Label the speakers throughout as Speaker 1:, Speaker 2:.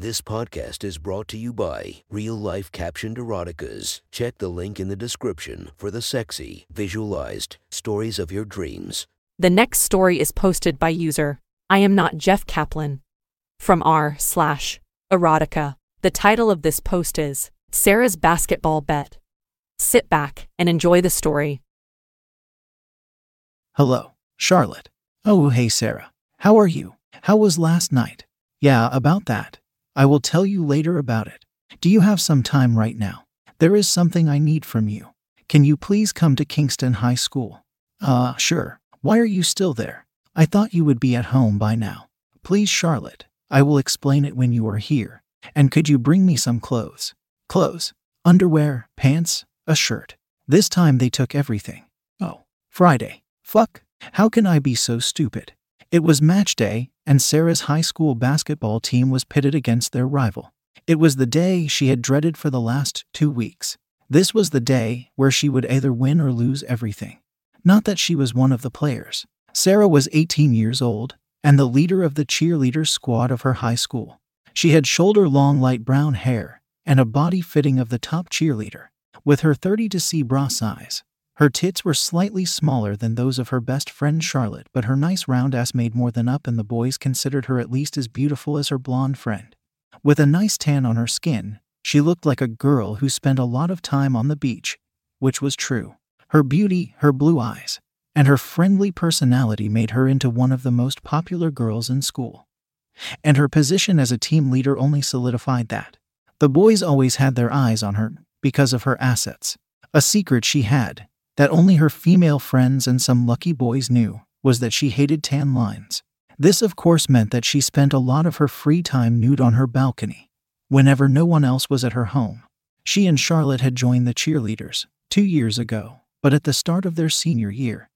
Speaker 1: This podcast is brought to you by Real Life Captioned Eroticas. Check the link in the description for the sexy, visualized stories of your dreams.
Speaker 2: The next story is posted by user I am not Jeff Kaplan from r slash erotica. The title of this post is Sarah's Basketball Bet. Sit back and enjoy the story.
Speaker 3: Hello, Charlotte. Oh, hey, Sarah. How are you? How was last night? Yeah, about that. I will tell you later about it. Do you have some time right now? There is something I need from you. Can you please come to Kingston High School? Uh, sure. Why are you still there? I thought you would be at home by now. Please, Charlotte. I will explain it when you are here. And could you bring me some clothes? Clothes, underwear, pants, a shirt. This time they took everything. Oh, Friday. Fuck. How can I be so stupid? It was match day, and Sarah's high school basketball team was pitted against their rival. It was the day she had dreaded for the last two weeks. This was the day where she would either win or lose everything. Not that she was one of the players. Sarah was 18 years old and the leader of the cheerleader squad of her high school. She had shoulder long light brown hair and a body fitting of the top cheerleader. With her 30 to C bra size, her tits were slightly smaller than those of her best friend Charlotte, but her nice round ass made more than up, and the boys considered her at least as beautiful as her blonde friend. With a nice tan on her skin, she looked like a girl who spent a lot of time on the beach, which was true. Her beauty, her blue eyes, and her friendly personality made her into one of the most popular girls in school. And her position as a team leader only solidified that. The boys always had their eyes on her because of her assets. A secret she had, that only her female friends and some lucky boys knew was that she hated tan lines. This, of course, meant that she spent a lot of her free time nude on her balcony, whenever no one else was at her home. She and Charlotte had joined the cheerleaders two years ago, but at the start of their senior year,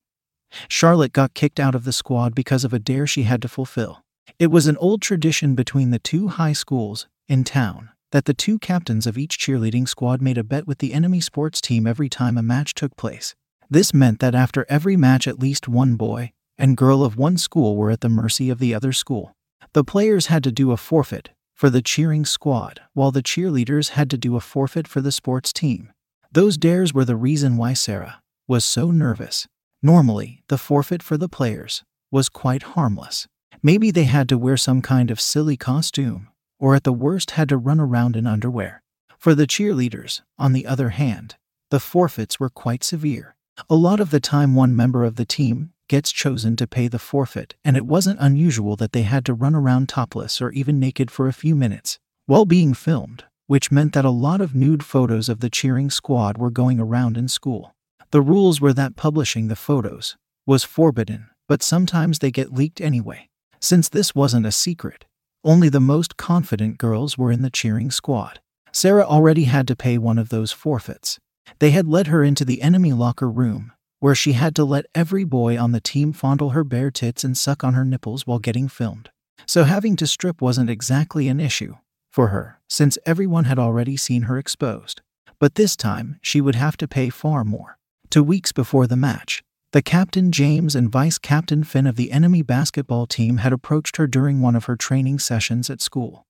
Speaker 3: Charlotte got kicked out of the squad because of a dare she had to fulfill. It was an old tradition between the two high schools in town that the two captains of each cheerleading squad made a bet with the enemy sports team every time a match took place. This meant that after every match, at least one boy and girl of one school were at the mercy of the other school. The players had to do a forfeit for the cheering squad, while the cheerleaders had to do a forfeit for the sports team. Those dares were the reason why Sarah was so nervous. Normally, the forfeit for the players was quite harmless. Maybe they had to wear some kind of silly costume or at the worst had to run around in underwear. For the cheerleaders, on the other hand, the forfeits were quite severe. A lot of the time, one member of the team gets chosen to pay the forfeit, and it wasn't unusual that they had to run around topless or even naked for a few minutes while being filmed, which meant that a lot of nude photos of the cheering squad were going around in school. The rules were that publishing the photos was forbidden, but sometimes they get leaked anyway. Since this wasn't a secret, only the most confident girls were in the cheering squad. Sarah already had to pay one of those forfeits. They had led her into the enemy locker room, where she had to let every boy on the team fondle her bare tits and suck on her nipples while getting filmed. So having to strip wasn't exactly an issue for her, since everyone had already seen her exposed. But this time, she would have to pay far more. Two weeks before the match, the captain James and vice captain Finn of the enemy basketball team had approached her during one of her training sessions at school,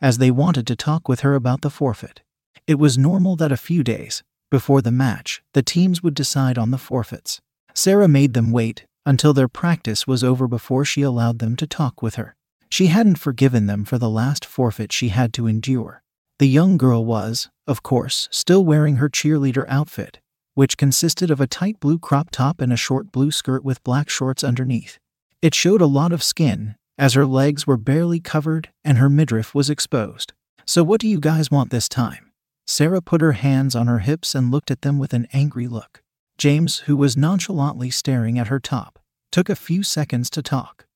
Speaker 3: as they wanted to talk with her about the forfeit. It was normal that a few days before the match, the teams would decide on the forfeits. Sarah made them wait until their practice was over before she allowed them to talk with her. She hadn't forgiven them for the last forfeit she had to endure. The young girl was, of course, still wearing her cheerleader outfit, which consisted of a tight blue crop top and a short blue skirt with black shorts underneath. It showed a lot of skin, as her legs were barely covered and her midriff was exposed. So, what do you guys want this time? Sarah put her hands on her hips and looked at them with an angry look. James, who was nonchalantly staring at her top, took a few seconds to talk.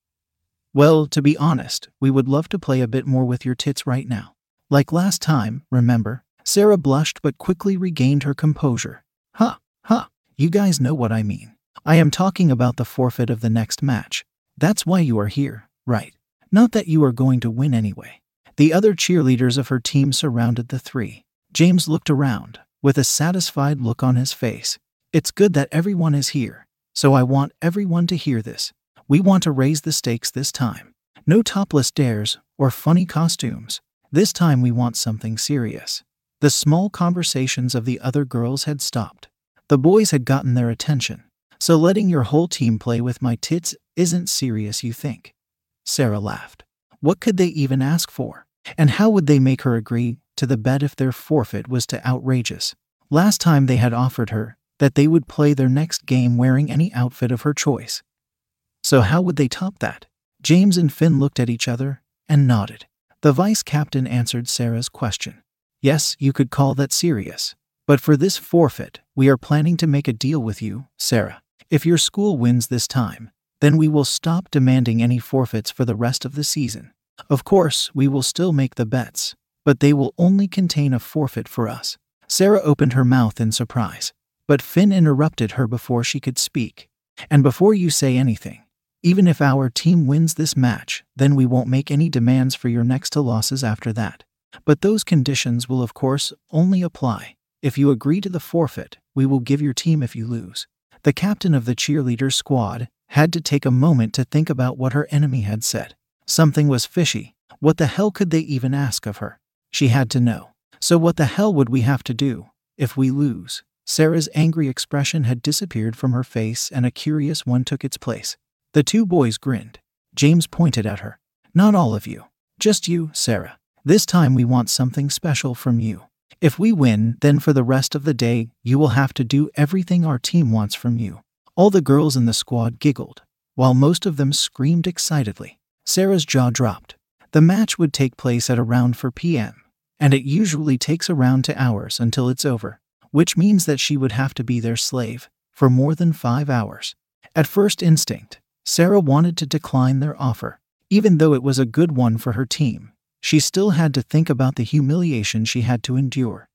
Speaker 3: Well, to be honest, we would love to play a bit more with your tits right now. Like last time, remember? Sarah blushed but quickly regained her composure. Huh, huh, you guys know what I mean. I am talking about the forfeit of the next match. That's why you are here, right? Not that you are going to win anyway. The other cheerleaders of her team surrounded the three. James looked around, with a satisfied look on his face. It's good that everyone is here, so I want everyone to hear this. We want to raise the stakes this time. No topless dares or funny costumes. This time we want something serious. The small conversations of the other girls had stopped. The boys had gotten their attention. So letting your whole team play with my tits isn't serious, you think? Sarah laughed. What could they even ask for? And how would they make her agree to the bet if their forfeit was too outrageous? Last time they had offered her that they would play their next game wearing any outfit of her choice. So, how would they top that? James and Finn looked at each other and nodded. The vice captain answered Sarah's question. Yes, you could call that serious. But for this forfeit, we are planning to make a deal with you, Sarah. If your school wins this time, then we will stop demanding any forfeits for the rest of the season. Of course, we will still make the bets, but they will only contain a forfeit for us. Sarah opened her mouth in surprise, but Finn interrupted her before she could speak. And before you say anything, even if our team wins this match, then we won't make any demands for your next two losses after that. But those conditions will, of course, only apply. If you agree to the forfeit, we will give your team if you lose. The captain of the cheerleader squad had to take a moment to think about what her enemy had said. Something was fishy. What the hell could they even ask of her? She had to know. So, what the hell would we have to do if we lose? Sarah's angry expression had disappeared from her face and a curious one took its place. The two boys grinned. James pointed at her. Not all of you. Just you, Sarah. This time we want something special from you. If we win, then for the rest of the day, you will have to do everything our team wants from you. All the girls in the squad giggled, while most of them screamed excitedly. Sarah's jaw dropped. The match would take place at around 4 p.m., and it usually takes around two hours until it's over, which means that she would have to be their slave for more than five hours. At first instinct, Sarah wanted to decline their offer. Even though it was a good one for her team, she still had to think about the humiliation she had to endure.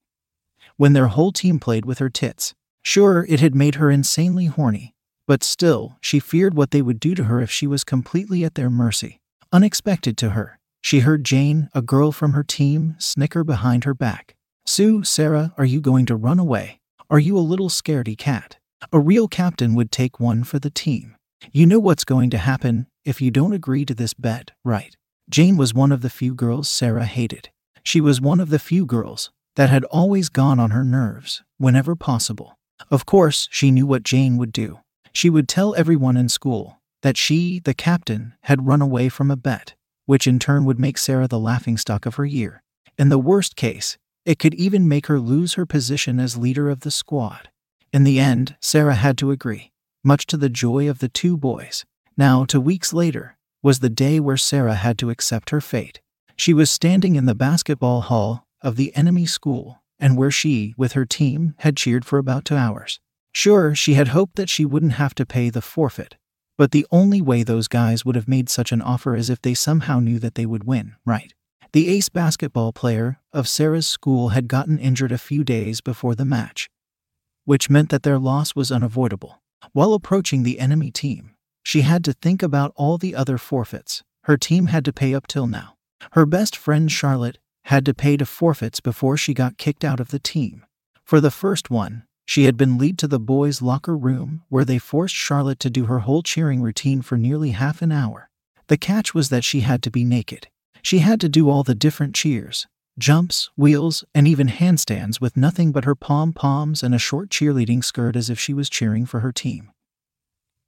Speaker 3: When their whole team played with her tits, sure, it had made her insanely horny, but still, she feared what they would do to her if she was completely at their mercy. Unexpected to her, she heard Jane, a girl from her team, snicker behind her back. Sue, Sarah, are you going to run away? Are you a little scaredy cat? A real captain would take one for the team. You know what's going to happen if you don't agree to this bet, right? Jane was one of the few girls Sarah hated. She was one of the few girls that had always gone on her nerves whenever possible. Of course, she knew what Jane would do. She would tell everyone in school that she, the captain, had run away from a bet, which in turn would make Sarah the laughingstock of her year. In the worst case, it could even make her lose her position as leader of the squad. In the end, Sarah had to agree, much to the joy of the two boys. Now, two weeks later, was the day where Sarah had to accept her fate. She was standing in the basketball hall of the enemy school, and where she, with her team, had cheered for about two hours. Sure, she had hoped that she wouldn't have to pay the forfeit, but the only way those guys would have made such an offer is if they somehow knew that they would win, right? The ace basketball player of Sarah's school had gotten injured a few days before the match, which meant that their loss was unavoidable. While approaching the enemy team, she had to think about all the other forfeits her team had two pay up till now. Her best friend Charlotte had to pay to forfeits before she got kicked out of the team. For the first one, she had been led to the boys' locker room, where they forced Charlotte to do her whole cheering routine for nearly half an hour. The catch was that she had to be naked. She had to do all the different cheers, jumps, wheels, and even handstands with nothing but her pom poms and a short cheerleading skirt as if she was cheering for her team.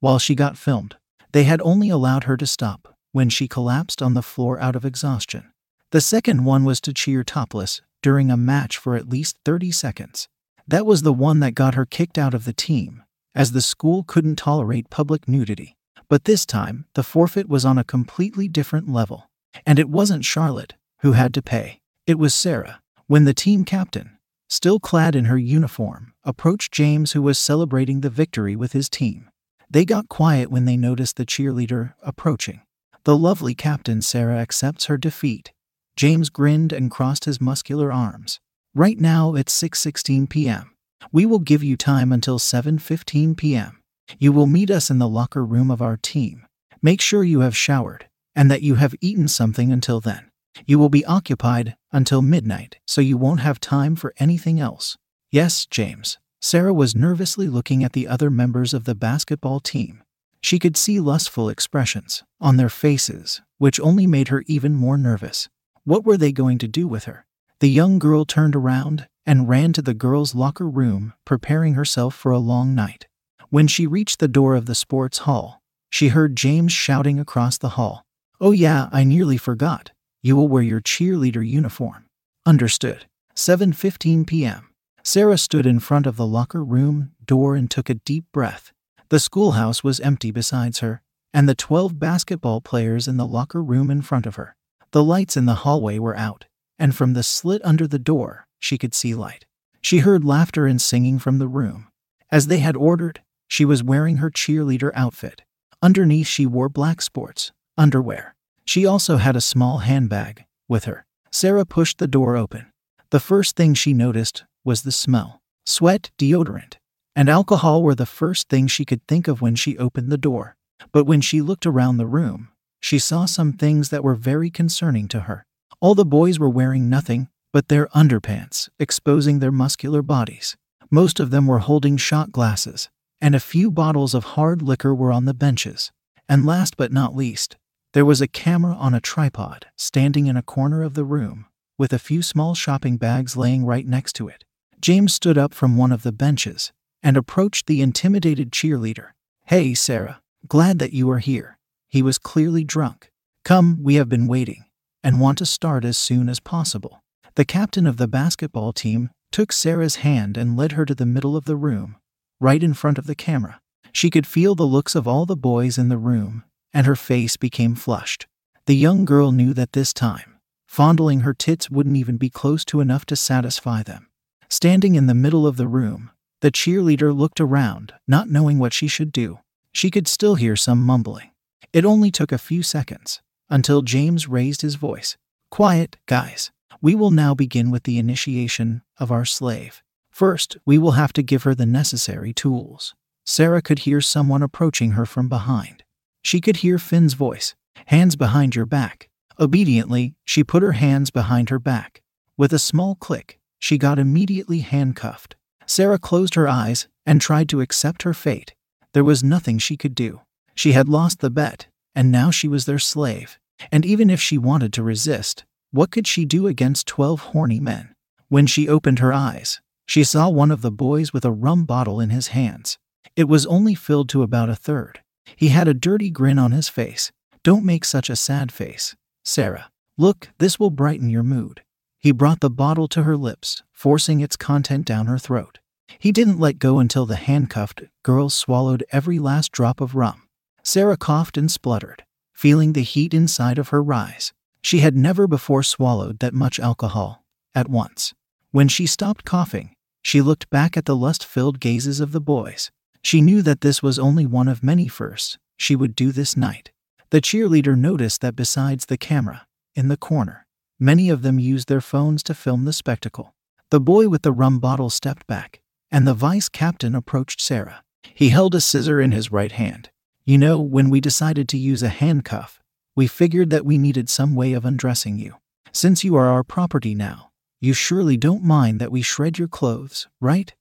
Speaker 3: While she got filmed, they had only allowed her to stop when she collapsed on the floor out of exhaustion. The second one was to cheer topless during a match for at least 30 seconds. That was the one that got her kicked out of the team, as the school couldn't tolerate public nudity. But this time, the forfeit was on a completely different level. And it wasn't Charlotte who had to pay, it was Sarah. When the team captain, still clad in her uniform, approached James, who was celebrating the victory with his team, they got quiet when they noticed the cheerleader approaching. The lovely Captain Sarah accepts her defeat. James grinned and crossed his muscular arms. Right now it's 6:16 p.m. We will give you time until 7:15 p.m. You will meet us in the locker room of our team. Make sure you have showered and that you have eaten something until then. You will be occupied until midnight, so you won't have time for anything else. Yes, James. Sarah was nervously looking at the other members of the basketball team. She could see lustful expressions on their faces, which only made her even more nervous. What were they going to do with her? The young girl turned around and ran to the girls' locker room, preparing herself for a long night. When she reached the door of the sports hall, she heard James shouting across the hall, Oh, yeah, I nearly forgot. You will wear your cheerleader uniform. Understood. 7:15 p.m. Sarah stood in front of the locker room door and took a deep breath. The schoolhouse was empty besides her, and the 12 basketball players in the locker room in front of her. The lights in the hallway were out, and from the slit under the door, she could see light. She heard laughter and singing from the room. As they had ordered, she was wearing her cheerleader outfit. Underneath, she wore black sports underwear. She also had a small handbag with her. Sarah pushed the door open. The first thing she noticed was the smell. Sweat, deodorant, and alcohol were the first things she could think of when she opened the door. But when she looked around the room, she saw some things that were very concerning to her. All the boys were wearing nothing but their underpants, exposing their muscular bodies. Most of them were holding shot glasses, and a few bottles of hard liquor were on the benches. And last but not least, there was a camera on a tripod standing in a corner of the room, with a few small shopping bags laying right next to it. James stood up from one of the benches and approached the intimidated cheerleader. Hey, Sarah, glad that you are here. He was clearly drunk. Come, we have been waiting and want to start as soon as possible. The captain of the basketball team took Sarah's hand and led her to the middle of the room, right in front of the camera. She could feel the looks of all the boys in the room, and her face became flushed. The young girl knew that this time, fondling her tits wouldn't even be close to enough to satisfy them. Standing in the middle of the room, the cheerleader looked around, not knowing what she should do. She could still hear some mumbling. It only took a few seconds until James raised his voice. Quiet, guys. We will now begin with the initiation of our slave. First, we will have to give her the necessary tools. Sarah could hear someone approaching her from behind. She could hear Finn's voice Hands behind your back. Obediently, she put her hands behind her back. With a small click, she got immediately handcuffed. Sarah closed her eyes and tried to accept her fate. There was nothing she could do. She had lost the bet, and now she was their slave. And even if she wanted to resist, what could she do against 12 horny men? When she opened her eyes, she saw one of the boys with a rum bottle in his hands. It was only filled to about a third. He had a dirty grin on his face. Don't make such a sad face, Sarah. Look, this will brighten your mood. He brought the bottle to her lips, forcing its content down her throat. He didn't let go until the handcuffed girl swallowed every last drop of rum. Sarah coughed and spluttered, feeling the heat inside of her rise. She had never before swallowed that much alcohol at once. When she stopped coughing, she looked back at the lust filled gazes of the boys. She knew that this was only one of many firsts she would do this night. The cheerleader noticed that besides the camera, in the corner, many of them used their phones to film the spectacle. The boy with the rum bottle stepped back, and the vice captain approached Sarah. He held a scissor in his right hand. You know, when we decided to use a handcuff, we figured that we needed some way of undressing you. Since you are our property now, you surely don't mind that we shred your clothes, right?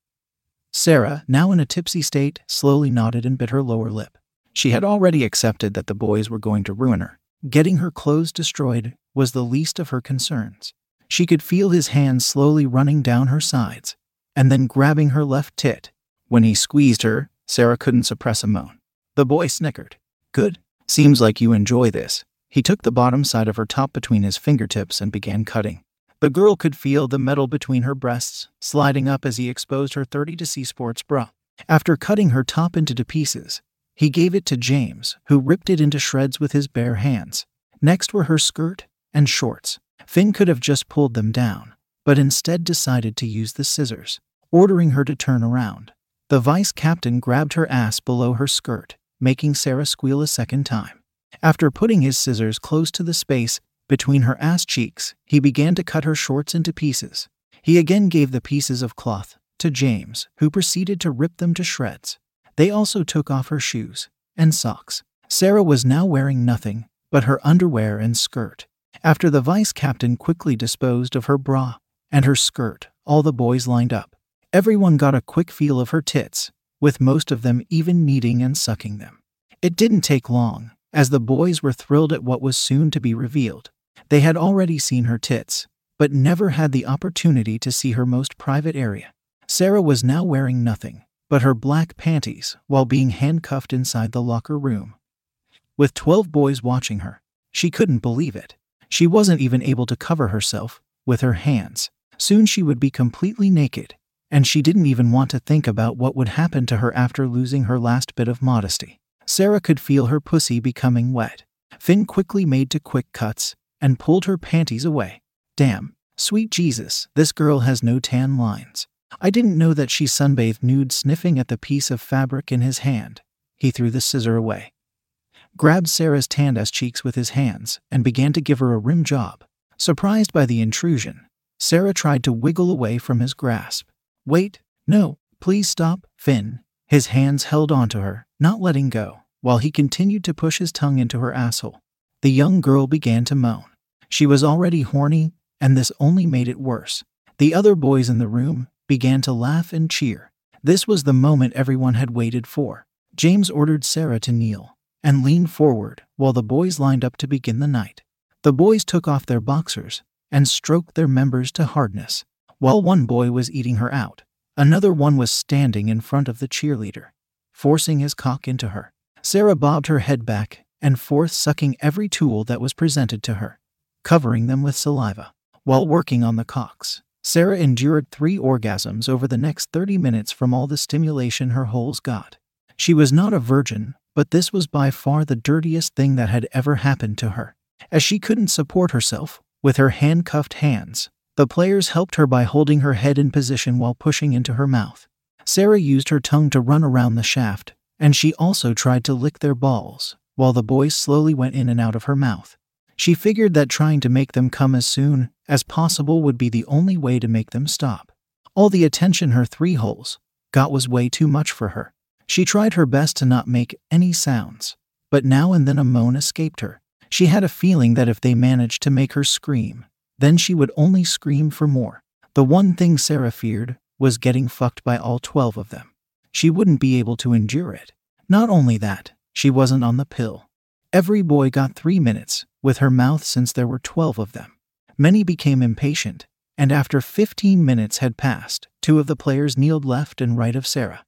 Speaker 3: Sarah, now in a tipsy state, slowly nodded and bit her lower lip. She had already accepted that the boys were going to ruin her. Getting her clothes destroyed was the least of her concerns. She could feel his hands slowly running down her sides, and then grabbing her left tit. When he squeezed her, Sarah couldn't suppress a moan. The boy snickered. Good. Seems like you enjoy this. He took the bottom side of her top between his fingertips and began cutting. The girl could feel the metal between her breasts sliding up as he exposed her 30 to C sports bra. After cutting her top into pieces, he gave it to James, who ripped it into shreds with his bare hands. Next were her skirt and shorts. Finn could have just pulled them down, but instead decided to use the scissors, ordering her to turn around. The vice captain grabbed her ass below her skirt, making Sarah squeal a second time. After putting his scissors close to the space between her ass cheeks, he began to cut her shorts into pieces. He again gave the pieces of cloth to James, who proceeded to rip them to shreds. They also took off her shoes and socks. Sarah was now wearing nothing but her underwear and skirt. After the vice captain quickly disposed of her bra and her skirt, all the boys lined up. Everyone got a quick feel of her tits, with most of them even kneading and sucking them. It didn't take long, as the boys were thrilled at what was soon to be revealed. They had already seen her tits, but never had the opportunity to see her most private area. Sarah was now wearing nothing but her black panties while being handcuffed inside the locker room. With 12 boys watching her, she couldn't believe it. She wasn't even able two cover herself with her hands. Soon she would be completely naked, and she didn't even want to think about what would happen to her after losing her last bit of modesty. Sarah could feel her pussy becoming wet. Finn quickly made to quick cuts and pulled her panties away. Damn, sweet Jesus, this girl has no tan lines. I didn't know that she sunbathed nude sniffing at the piece of fabric in his hand. He threw the scissor away, grabbed Sarah's tanned ass cheeks with his hands, and began to give her a rim job. Surprised by the intrusion, Sarah tried to wiggle away from his grasp. Wait, no, please stop, Finn. His hands held onto her, not letting go, while he continued to push his tongue into her asshole. The young girl began to moan. She was already horny, and this only made it worse. The other boys in the room began to laugh and cheer. This was the moment everyone had waited for. James ordered Sarah to kneel and lean forward while the boys lined up to begin the night. The boys took off their boxers and stroked their members to hardness. While one boy was eating her out, another one was standing in front of the cheerleader, forcing his cock into her. Sarah bobbed her head back and forth, sucking every tool that was presented to her, covering them with saliva. While working on the cocks, Sarah endured three orgasms over the next 30 minutes from all the stimulation her holes got. She was not a virgin, but this was by far the dirtiest thing that had ever happened to her. As she couldn't support herself with her handcuffed hands, the players helped her by holding her head in position while pushing into her mouth. Sarah used her tongue to run around the shaft, and she also tried to lick their balls, while the boys slowly went in and out of her mouth. She figured that trying to make them come as soon as possible would be the only way to make them stop. All the attention her three holes got was way too much for her. She tried her best to not make any sounds, but now and then a moan escaped her. She had a feeling that if they managed to make her scream, then she would only scream for more. The one thing Sarah feared was getting fucked by all 12 of them. She wouldn't be able to endure it. Not only that, she wasn't on the pill. Every boy got three minutes with her mouth since there were 12 of them. Many became impatient, and after 15 minutes had passed, two of the players kneeled left and right of Sarah,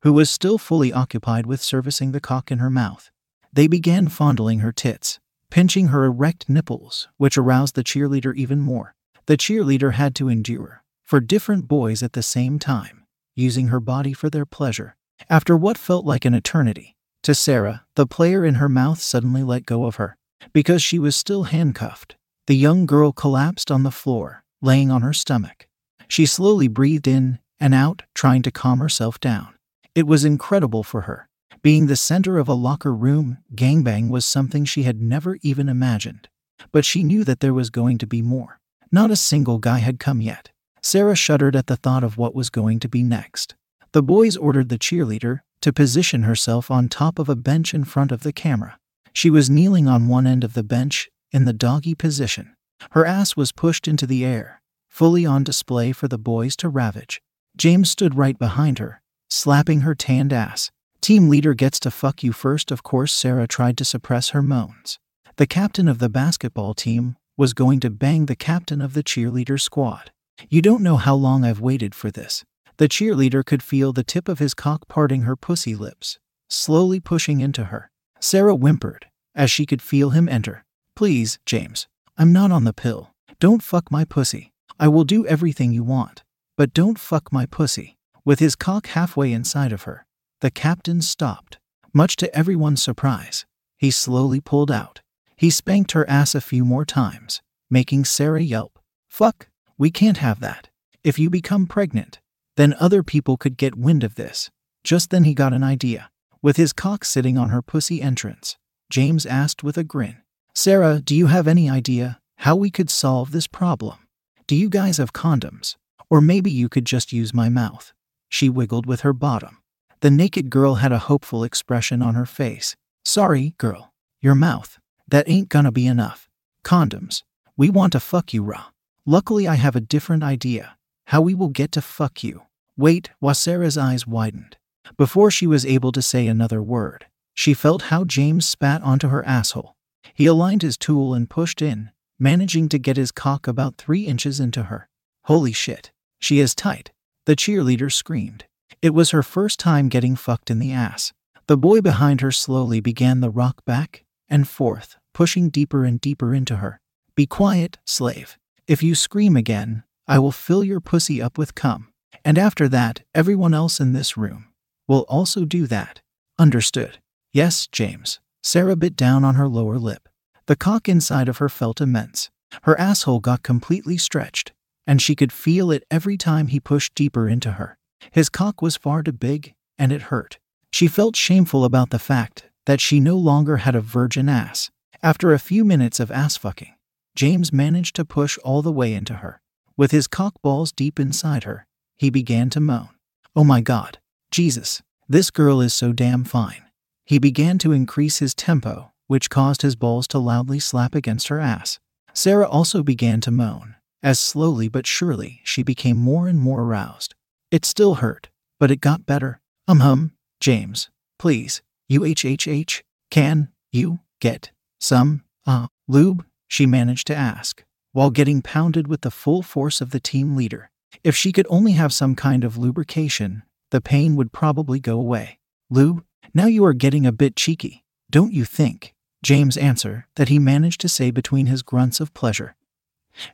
Speaker 3: who was still fully occupied with servicing the cock in her mouth. They began fondling her tits, pinching her erect nipples, which aroused the cheerleader even more. The cheerleader had to endure, four different boys at the same time, using her body for their pleasure. After what felt like an eternity, to Sarah, the player in her mouth suddenly let go of her. Because she was still handcuffed, the young girl collapsed on the floor, laying on her stomach. She slowly breathed in and out, trying to calm herself down. It was incredible for her. Being the center of a locker room gangbang was something she had never even imagined. But she knew that there was going to be more. Not a single guy had come yet. Sarah shuddered at the thought of what was going to be next. The boys ordered the cheerleader to position herself on top of a bench in front of the camera. She was kneeling on one end of the bench in the doggy position. Her ass was pushed into the air, fully on display for the boys to ravage. James stood right behind her, slapping her tanned ass. Team leader gets to fuck you first. Of course, Sarah tried to suppress her moans. The captain of the basketball team was going to bang the captain of the cheerleader squad. You don't know how long I've waited for this. The cheerleader could feel the tip of his cock parting her pussy lips, slowly pushing into her. Sarah whimpered as she could feel him enter. Please, James, I'm not on the pill. Don't fuck my pussy. I will do everything you want, but don't fuck my pussy. With his cock halfway inside of her, the captain stopped. Much to everyone's surprise, he slowly pulled out. He spanked her ass a few more times, making Sarah yelp. Fuck, we can't have that. If you become pregnant, then other people could get wind of this. Just then he got an idea. With his cock sitting on her pussy entrance, James asked with a grin. Sarah, do you have any idea how we could solve this problem? Do you guys have condoms? Or maybe you could just use my mouth. She wiggled with her bottom. The naked girl had a hopeful expression on her face. Sorry, girl. Your mouth. That ain't gonna be enough. Condoms. We want to fuck you raw. Luckily, I have a different idea how we will get to fuck you. Wait, Wasara's eyes widened. Before she was able to say another word, she felt how James spat onto her asshole. He aligned his tool and pushed in, managing to get his cock about three inches into her. Holy shit. She is tight. The cheerleader screamed. It was her first time getting fucked in the ass. The boy behind her slowly began the rock back and forth, pushing deeper and deeper into her. Be quiet, slave. If you scream again, I will fill your pussy up with cum. And after that, everyone else in this room will also do that. Understood. Yes, James. Sarah bit down on her lower lip. The cock inside of her felt immense. Her asshole got completely stretched, and she could feel it every time he pushed deeper into her. His cock was far too big, and it hurt. She felt shameful about the fact that she no longer had a virgin ass. After a few minutes of ass fucking, James managed to push all the way into her. With his cock balls deep inside her, he began to moan. Oh my god. Jesus. This girl is so damn fine. He began to increase his tempo, which caused his balls to loudly slap against her ass. Sarah also began to moan, as slowly but surely she became more and more aroused. It still hurt, but it got better. Um hum, James, please, UHHH, can you get some, uh, lube? She managed to ask, while getting pounded with the full force of the team leader. If she could only have some kind of lubrication, the pain would probably go away. Lube, now you are getting a bit cheeky, don't you think? James' answer, that he managed to say between his grunts of pleasure,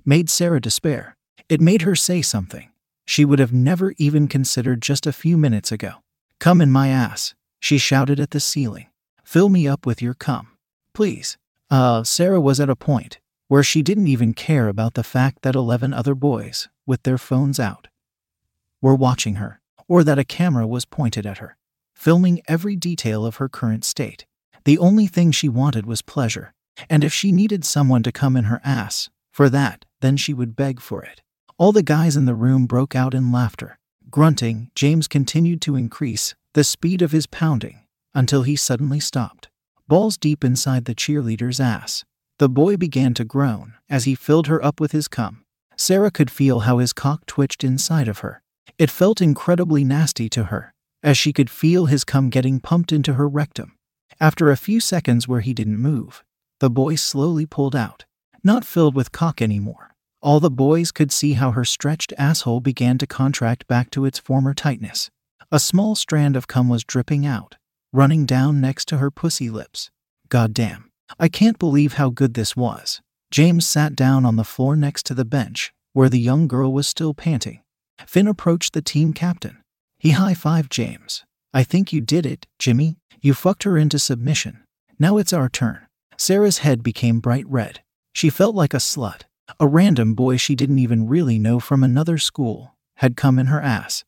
Speaker 3: made Sarah despair. It made her say something she would have never even considered just a few minutes ago. Come in my ass, she shouted at the ceiling. Fill me up with your cum. Please. Uh, Sarah was at a point where she didn't even care about the fact that 11 other boys, with their phones out, were watching her, or that a camera was pointed at her filming every detail of her current state. The only thing she wanted was pleasure, and if she needed someone to come in her ass for that, then she would beg for it. All the guys in the room broke out in laughter. Grunting, James continued to increase the speed of his pounding until he suddenly stopped. Balls deep inside the cheerleader's ass. The boy began to groan as he filled her up with his cum. Sarah could feel how his cock twitched inside of her. It felt incredibly nasty to her, as she could feel his cum getting pumped into her rectum. After a few seconds where he didn't move, the boy slowly pulled out, not filled with cock anymore. All the boys could see how her stretched asshole began to contract back to its former tightness. A small strand of cum was dripping out, running down next to her pussy lips. God damn. I can't believe how good this was. James sat down on the floor next to the bench, where the young girl was still panting. Finn approached the team captain. He high fived James. I think you did it, Jimmy. You fucked her into submission. Now it's our turn. Sarah's head became bright red. She felt like a slut. A random boy she didn't even really know from another school had come in her ass.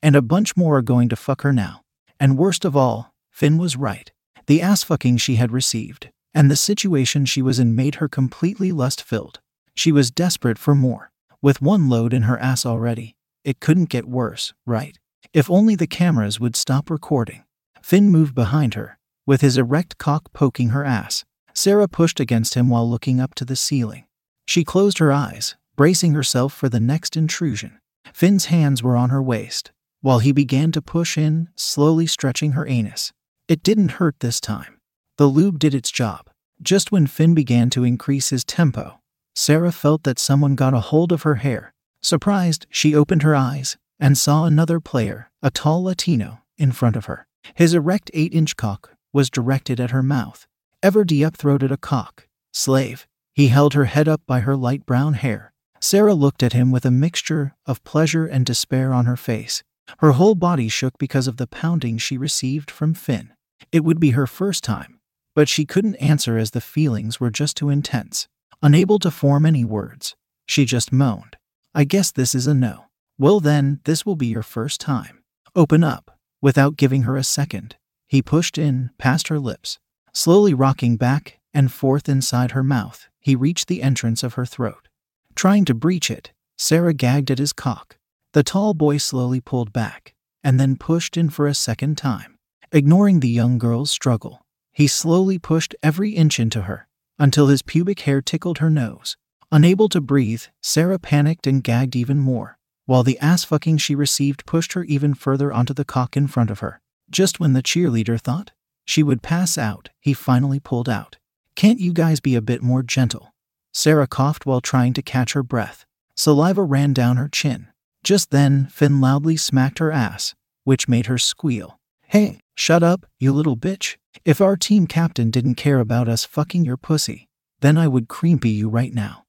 Speaker 3: And a bunch more are going to fuck her now. And worst of all, Finn was right. The ass fucking she had received, and the situation she was in made her completely lust filled. She was desperate for more. With one load in her ass already, it couldn't get worse, right? If only the cameras would stop recording. Finn moved behind her, with his erect cock poking her ass. Sarah pushed against him while looking up to the ceiling. She closed her eyes, bracing herself for the next intrusion. Finn's hands were on her waist, while he began to push in, slowly stretching her anus. It didn't hurt this time. The lube did its job. Just when Finn began to increase his tempo, Sarah felt that someone got a hold of her hair. Surprised, she opened her eyes and saw another player, a tall Latino, in front of her. His erect eight inch cock was directed at her mouth. Ever Diep throated a cock. Slave. He held her head up by her light brown hair. Sarah looked at him with a mixture of pleasure and despair on her face. Her whole body shook because of the pounding she received from Finn. It would be her first time, but she couldn't answer as the feelings were just too intense. Unable to form any words, she just moaned. I guess this is a no. Well, then, this will be your first time. Open up. Without giving her a second, he pushed in past her lips. Slowly rocking back and forth inside her mouth, he reached the entrance of her throat. Trying to breach it, Sarah gagged at his cock. The tall boy slowly pulled back and then pushed in for a second time. Ignoring the young girl's struggle, he slowly pushed every inch into her until his pubic hair tickled her nose. Unable to breathe, Sarah panicked and gagged even more while the ass fucking she received pushed her even further onto the cock in front of her. Just when the cheerleader thought she would pass out, he finally pulled out. Can't you guys be a bit more gentle? Sarah coughed while trying to catch her breath. Saliva ran down her chin. Just then, Finn loudly smacked her ass, which made her squeal. Hey, shut up, you little bitch. If our team captain didn't care about us fucking your pussy, then I would creepy you right now.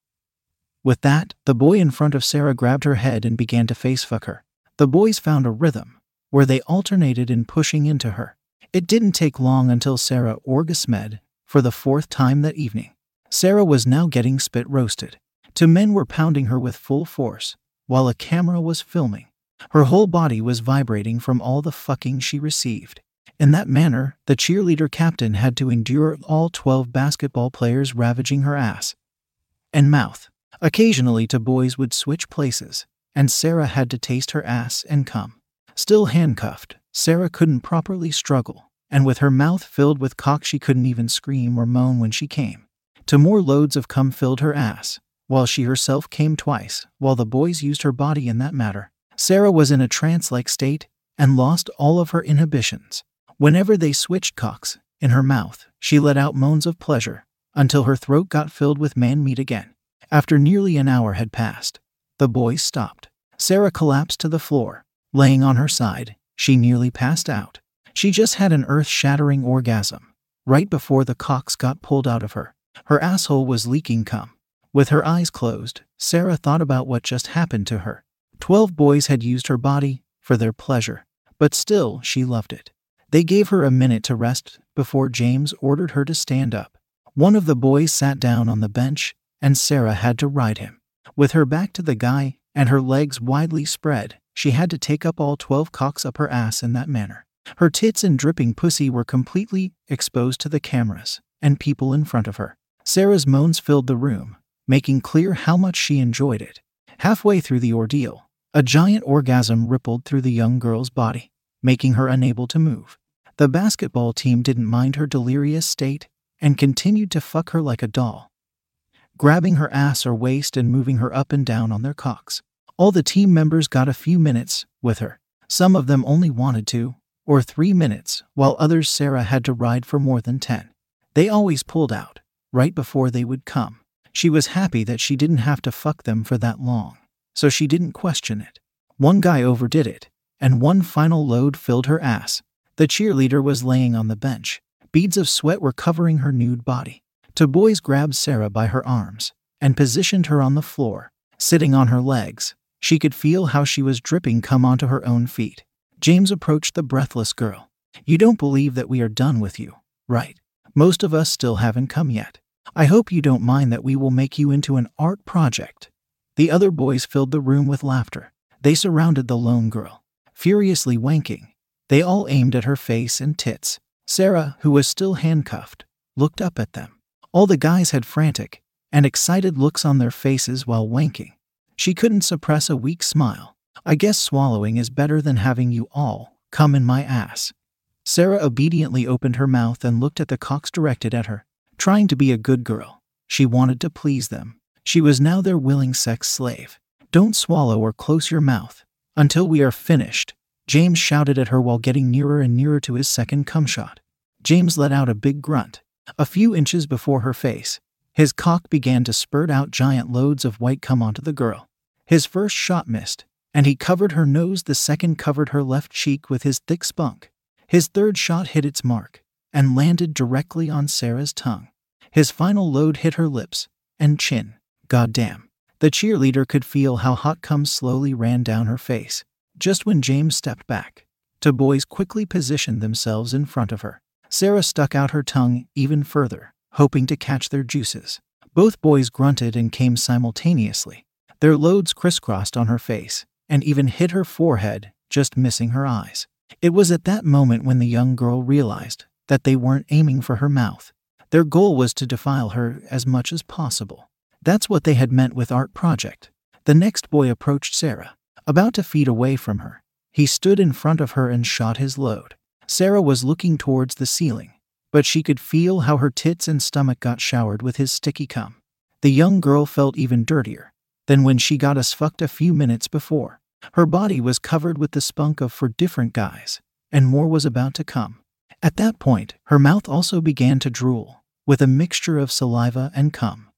Speaker 3: With that, the boy in front of Sarah grabbed her head and began to face fuck her. The boys found a rhythm, where they alternated in pushing into her. It didn't take long until Sarah orgasmed for the fourth time that evening. Sarah was now getting spit roasted. Two men were pounding her with full force, while a camera was filming. Her whole body was vibrating from all the fucking she received. In that manner, the cheerleader captain had to endure all 12 basketball players ravaging her ass and mouth. Occasionally, two boys would switch places, and Sarah had to taste her ass and come. Still handcuffed, Sarah couldn't properly struggle, and with her mouth filled with cock, she couldn't even scream or moan when she came. Two more loads of cum filled her ass, while she herself came twice, while the boys used her body in that matter. Sarah was in a trance like state and lost all of her inhibitions. Whenever they switched cocks in her mouth, she let out moans of pleasure until her throat got filled with man meat again. After nearly an hour had passed, the boys stopped. Sarah collapsed to the floor. Laying on her side, she nearly passed out. She just had an earth shattering orgasm. Right before the cocks got pulled out of her, her asshole was leaking cum. With her eyes closed, Sarah thought about what just happened to her. Twelve boys had used her body for their pleasure, but still she loved it. They gave her a minute to rest before James ordered her to stand up. One of the boys sat down on the bench, and Sarah had to ride him. With her back to the guy and her legs widely spread, she had to take up all 12 cocks up her ass in that manner. Her tits and dripping pussy were completely exposed to the cameras and people in front of her. Sarah's moans filled the room, making clear how much she enjoyed it. Halfway through the ordeal, a giant orgasm rippled through the young girl's body making her unable to move. The basketball team didn't mind her delirious state and continued to fuck her like a doll, grabbing her ass or waist and moving her up and down on their cocks. All the team members got a few minutes with her. Some of them only wanted two or three minutes, while others Sarah had to ride for more than 10. They always pulled out right before they would come. She was happy that she didn't have to fuck them for that long, so she didn't question it. One guy overdid it and one final load filled her ass. The cheerleader was laying on the bench. Beads of sweat were covering her nude body. Two boys grabbed Sarah by her arms and positioned her on the floor, sitting on her legs. She could feel how she was dripping cum onto her own feet. James approached the breathless girl. You don't believe that we are done with you, right? Most of us still haven't come yet. I hope you don't mind that we will make you into an art project. The other boys filled the room with laughter. They surrounded the lone girl furiously wanking. They all aimed at her face and tits. Sarah, who was still handcuffed, looked up at them. All the guys had frantic and excited looks on their faces while wanking. She couldn't suppress a weak smile. I guess swallowing is better than having you all come in my ass. Sarah obediently opened her mouth and looked at the cocks directed at her, trying to be a good girl. She wanted to please them. She was now their willing sex slave. Don't swallow or close your mouth. Until we are finished, James shouted at her while getting nearer and nearer to his second cum shot. James let out a big grunt. A few inches before her face, his cock began to spurt out giant loads of white cum onto the girl. His first shot missed, and he covered her nose, the second covered her left cheek with his thick spunk. His third shot hit its mark and landed directly on Sarah's tongue. His final load hit her lips and chin. Goddamn. The cheerleader could feel how hot cum slowly ran down her face. Just when James stepped back, two boys quickly positioned themselves in front of her. Sarah stuck out her tongue even further, hoping to catch their juices. Both boys grunted and came simultaneously. Their loads crisscrossed on her face and even hit her forehead, just missing her eyes. It was at that moment when the young girl realized that they weren't aiming for her mouth. Their goal was to defile her as much as possible. That's what they had meant with Art Project. The next boy approached Sarah, about to feet away from her. He stood in front of her and shot his load. Sarah was looking towards the ceiling, but she could feel how her tits and stomach got showered with his sticky cum. The young girl felt even dirtier than when she got us fucked a few minutes before. Her body was covered with the spunk of four different guys, and more was about two come. At that point, her mouth also began to drool, with a mixture of saliva and cum,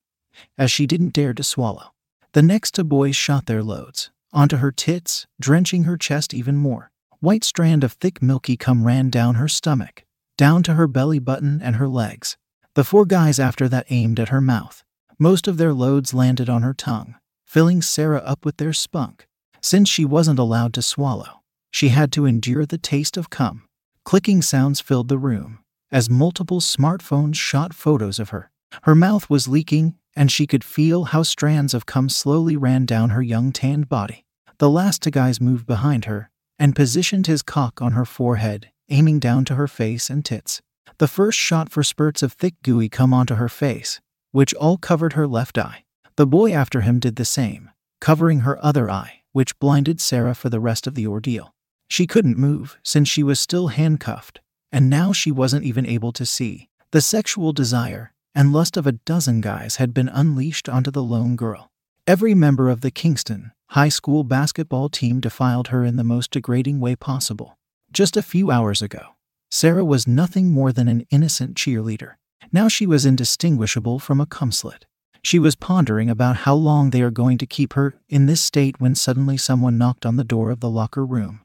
Speaker 3: as she didn't dare to swallow. The next two boys shot their loads onto her tits, drenching her chest even more. White strand of thick milky cum ran down her stomach, down to her belly button and her legs. The four guys after that aimed at her mouth. Most of their loads landed on her tongue, filling Sarah up with their spunk. Since she wasn't allowed to swallow, she had to endure the taste of cum. Clicking sounds filled the room as multiple smartphones shot photos of her. Her mouth was leaking, and she could feel how strands of cum slowly ran down her young tanned body. The last two guys moved behind her and positioned his cock on her forehead, aiming down to her face and tits. The first shot for spurts of thick gooey cum onto her face, which all covered her left eye. The boy after him did the same, covering her other eye, which blinded Sarah for the rest of the ordeal. She couldn't move since she was still handcuffed, and now she wasn't even able to see. The sexual desire and lust of a dozen guys had been unleashed onto the lone girl. Every member of the Kingston high school basketball team defiled her in the most degrading way possible. Just a few hours ago, Sarah was nothing more than an innocent cheerleader. Now she was indistinguishable from a cumslet. She was pondering about how long they are going to keep her in this state when suddenly someone knocked on the door of the locker room.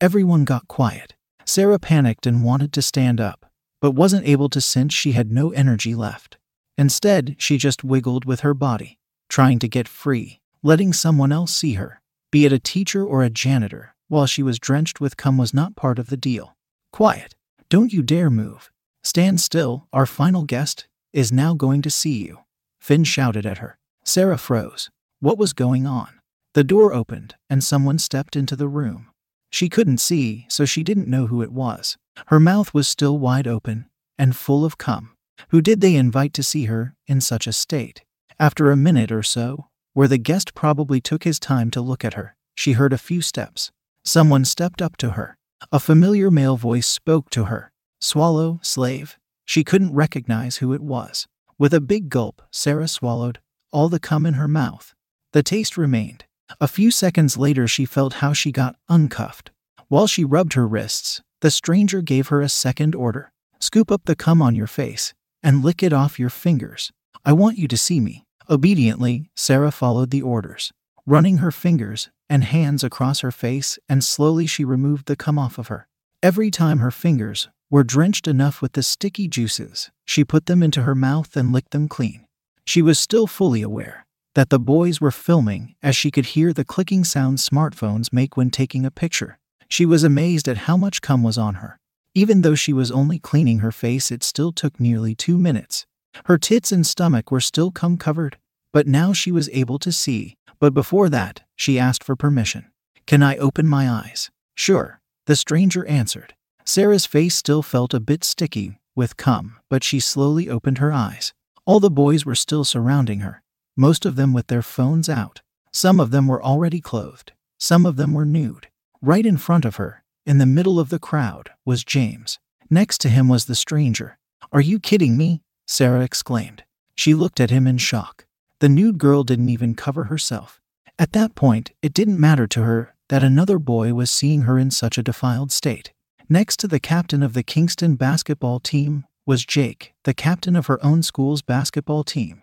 Speaker 3: Everyone got quiet. Sarah panicked and wanted to stand up, but wasn't able to since she had no energy left. Instead, she just wiggled with her body, trying to get free, letting someone else see her, be it a teacher or a janitor, while she was drenched with cum was not part of the deal. Quiet. Don't you dare move. Stand still, our final guest is now going to see you. Finn shouted at her. Sarah froze. What was going on? The door opened, and someone stepped into the room. She couldn't see, so she didn't know who it was. Her mouth was still wide open and full of cum. Who did they invite to see her in such a state? After a minute or so, where the guest probably took his time to look at her, she heard a few steps. Someone stepped up to her. A familiar male voice spoke to her. Swallow, slave. She couldn't recognize who it was. With a big gulp, Sarah swallowed all the cum in her mouth. The taste remained. A few seconds later, she felt how she got uncuffed. While she rubbed her wrists, the stranger gave her a second order scoop up the cum on your face and lick it off your fingers. I want you to see me. Obediently, Sarah followed the orders, running her fingers and hands across her face, and slowly she removed the cum off of her. Every time her fingers were drenched enough with the sticky juices, she put them into her mouth and licked them clean. She was still fully aware that the boys were filming as she could hear the clicking sound smartphones make when taking a picture. She was amazed at how much cum was on her. Even though she was only cleaning her face, it still took nearly two minutes. Her tits and stomach were still cum covered, but now she was able to see. But before that, she asked for permission. Can I open my eyes? Sure, the stranger answered. Sarah's face still felt a bit sticky with cum, but she slowly opened her eyes. All the boys were still surrounding her, most of them with their phones out. Some of them were already clothed, some of them were nude. Right in front of her, in the middle of the crowd, was James. Next to him was the stranger. Are you kidding me? Sarah exclaimed. She looked at him in shock. The nude girl didn't even cover herself. At that point, it didn't matter to her that another boy was seeing her in such a defiled state. Next to the captain of the Kingston basketball team was Jake, the captain of her own school's basketball team.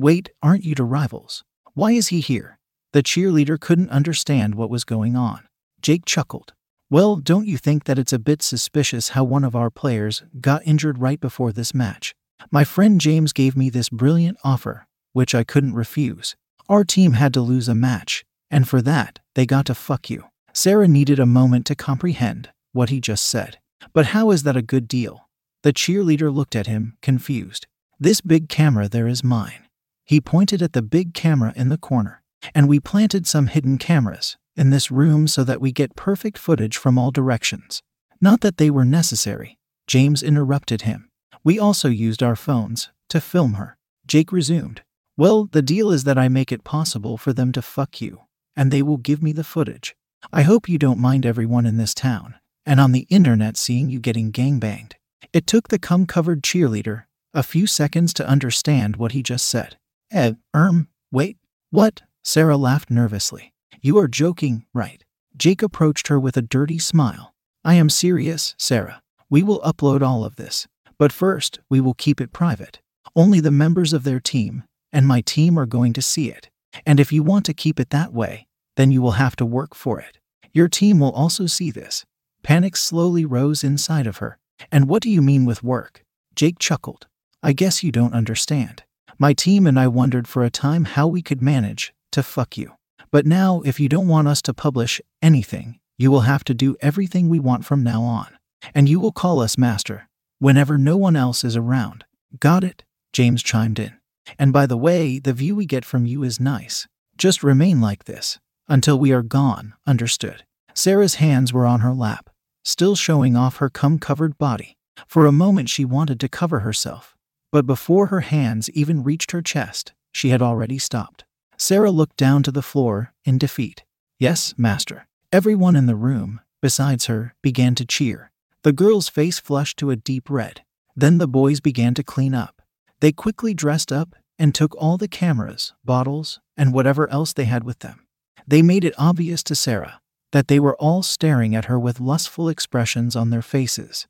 Speaker 3: Wait, aren't you two rivals? Why is he here? The cheerleader couldn't understand what was going on. Jake chuckled. Well, don't you think that it's a bit suspicious how one of our players got injured right before this match? My friend James gave me this brilliant offer, which I couldn't refuse. Our team had to lose a match, and for that, they got to fuck you. Sarah needed a moment to comprehend what he just said. But how is that a good deal? The cheerleader looked at him, confused. This big camera there is mine. He pointed at the big camera in the corner. And we planted some hidden cameras in this room so that we get perfect footage from all directions. Not that they were necessary. James interrupted him. We also used our phones to film her. Jake resumed. Well, the deal is that I make it possible for them to fuck you, and they will give me the footage. I hope you don't mind everyone in this town and on the internet seeing you getting gangbanged. It took the cum covered cheerleader a few seconds to understand what he just said. Eh, erm, wait, what? Sarah laughed nervously. You are joking, right? Jake approached her with a dirty smile. I am serious, Sarah. We will upload all of this. But first, we will keep it private. Only the members of their team and my team are going to see it. And if you want to keep it that way, then you will have to work for it. Your team will also see this. Panic slowly rose inside of her. And what do you mean with work? Jake chuckled. I guess you don't understand. My team and I wondered for a time how we could manage to fuck you. But now, if you don't want us to publish anything, you will have to do everything we want from now on. And you will call us master whenever no one else is around. Got it? James chimed in. And by the way, the view we get from you is nice. Just remain like this until we are gone, understood? Sarah's hands were on her lap, still showing off her cum covered body. For a moment, she wanted to cover herself, but before her hands even reached her chest, she had already stopped. Sarah looked down to the floor in defeat. Yes, master. Everyone in the room, besides her, began to cheer. The girl's face flushed to a deep red. Then the boys began to clean up. They quickly dressed up and took all the cameras, bottles, and whatever else they had with them. They made it obvious to Sarah that they were all staring at her with lustful expressions on their faces.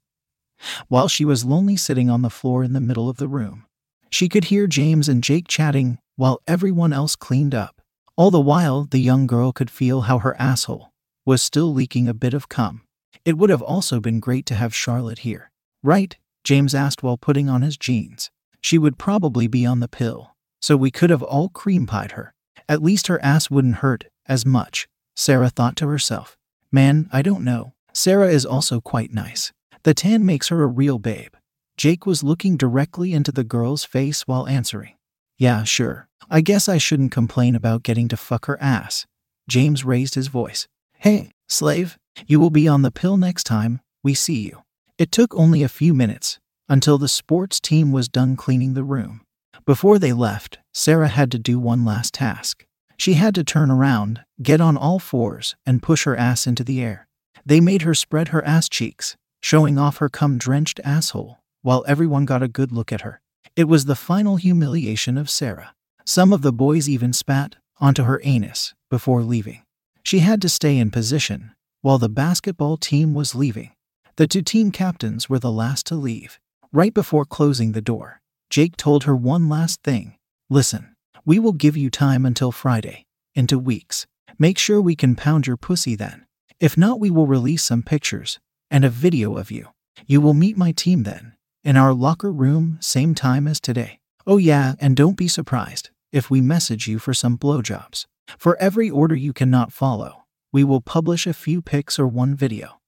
Speaker 3: While she was lonely sitting on the floor in the middle of the room, she could hear James and Jake chatting while everyone else cleaned up. All the while, the young girl could feel how her asshole was still leaking a bit of cum. It would have also been great to have Charlotte here. Right? James asked while putting on his jeans. She would probably be on the pill, so we could have all cream pied her. At least her ass wouldn't hurt as much, Sarah thought to herself. Man, I don't know. Sarah is also quite nice. The tan makes her a real babe. Jake was looking directly into the girl's face while answering. Yeah, sure. I guess I shouldn't complain about getting to fuck her ass. James raised his voice. Hey, slave, you will be on the pill next time we see you. It took only a few minutes until the sports team was done cleaning the room. Before they left, Sarah had to do one last task. She had to turn around, get on all fours, and push her ass into the air. They made her spread her ass cheeks, showing off her cum drenched asshole, while everyone got a good look at her. It was the final humiliation of Sarah. Some of the boys even spat onto her anus before leaving. She had to stay in position while the basketball team was leaving. The two team captains were the last to leave. Right before closing the door, Jake told her one last thing. Listen, we will give you time until Friday, into weeks. Make sure we can pound your pussy then. If not, we will release some pictures and a video of you. You will meet my team then, in our locker room, same time as today. Oh, yeah, and don't be surprised if we message you for some blowjobs. For every order you cannot follow, we will publish a few pics or one video.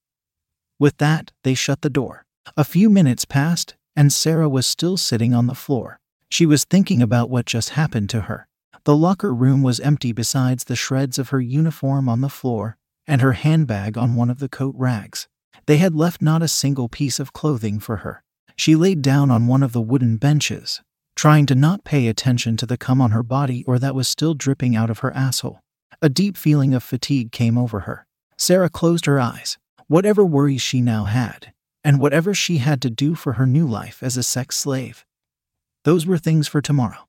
Speaker 3: With that, they shut the door. A few minutes passed, and Sarah was still sitting on the floor. She was thinking about what just happened to her. The locker room was empty besides the shreds of her uniform on the floor and her handbag on one of the coat rags. They had left not a single piece of clothing for her. She laid down on one of the wooden benches, trying to not pay attention to the cum on her body or that was still dripping out of her asshole. A deep feeling of fatigue came over her. Sarah closed her eyes. Whatever worries she now had, and whatever she had to do for her new life as a sex slave. Those were things for tomorrow.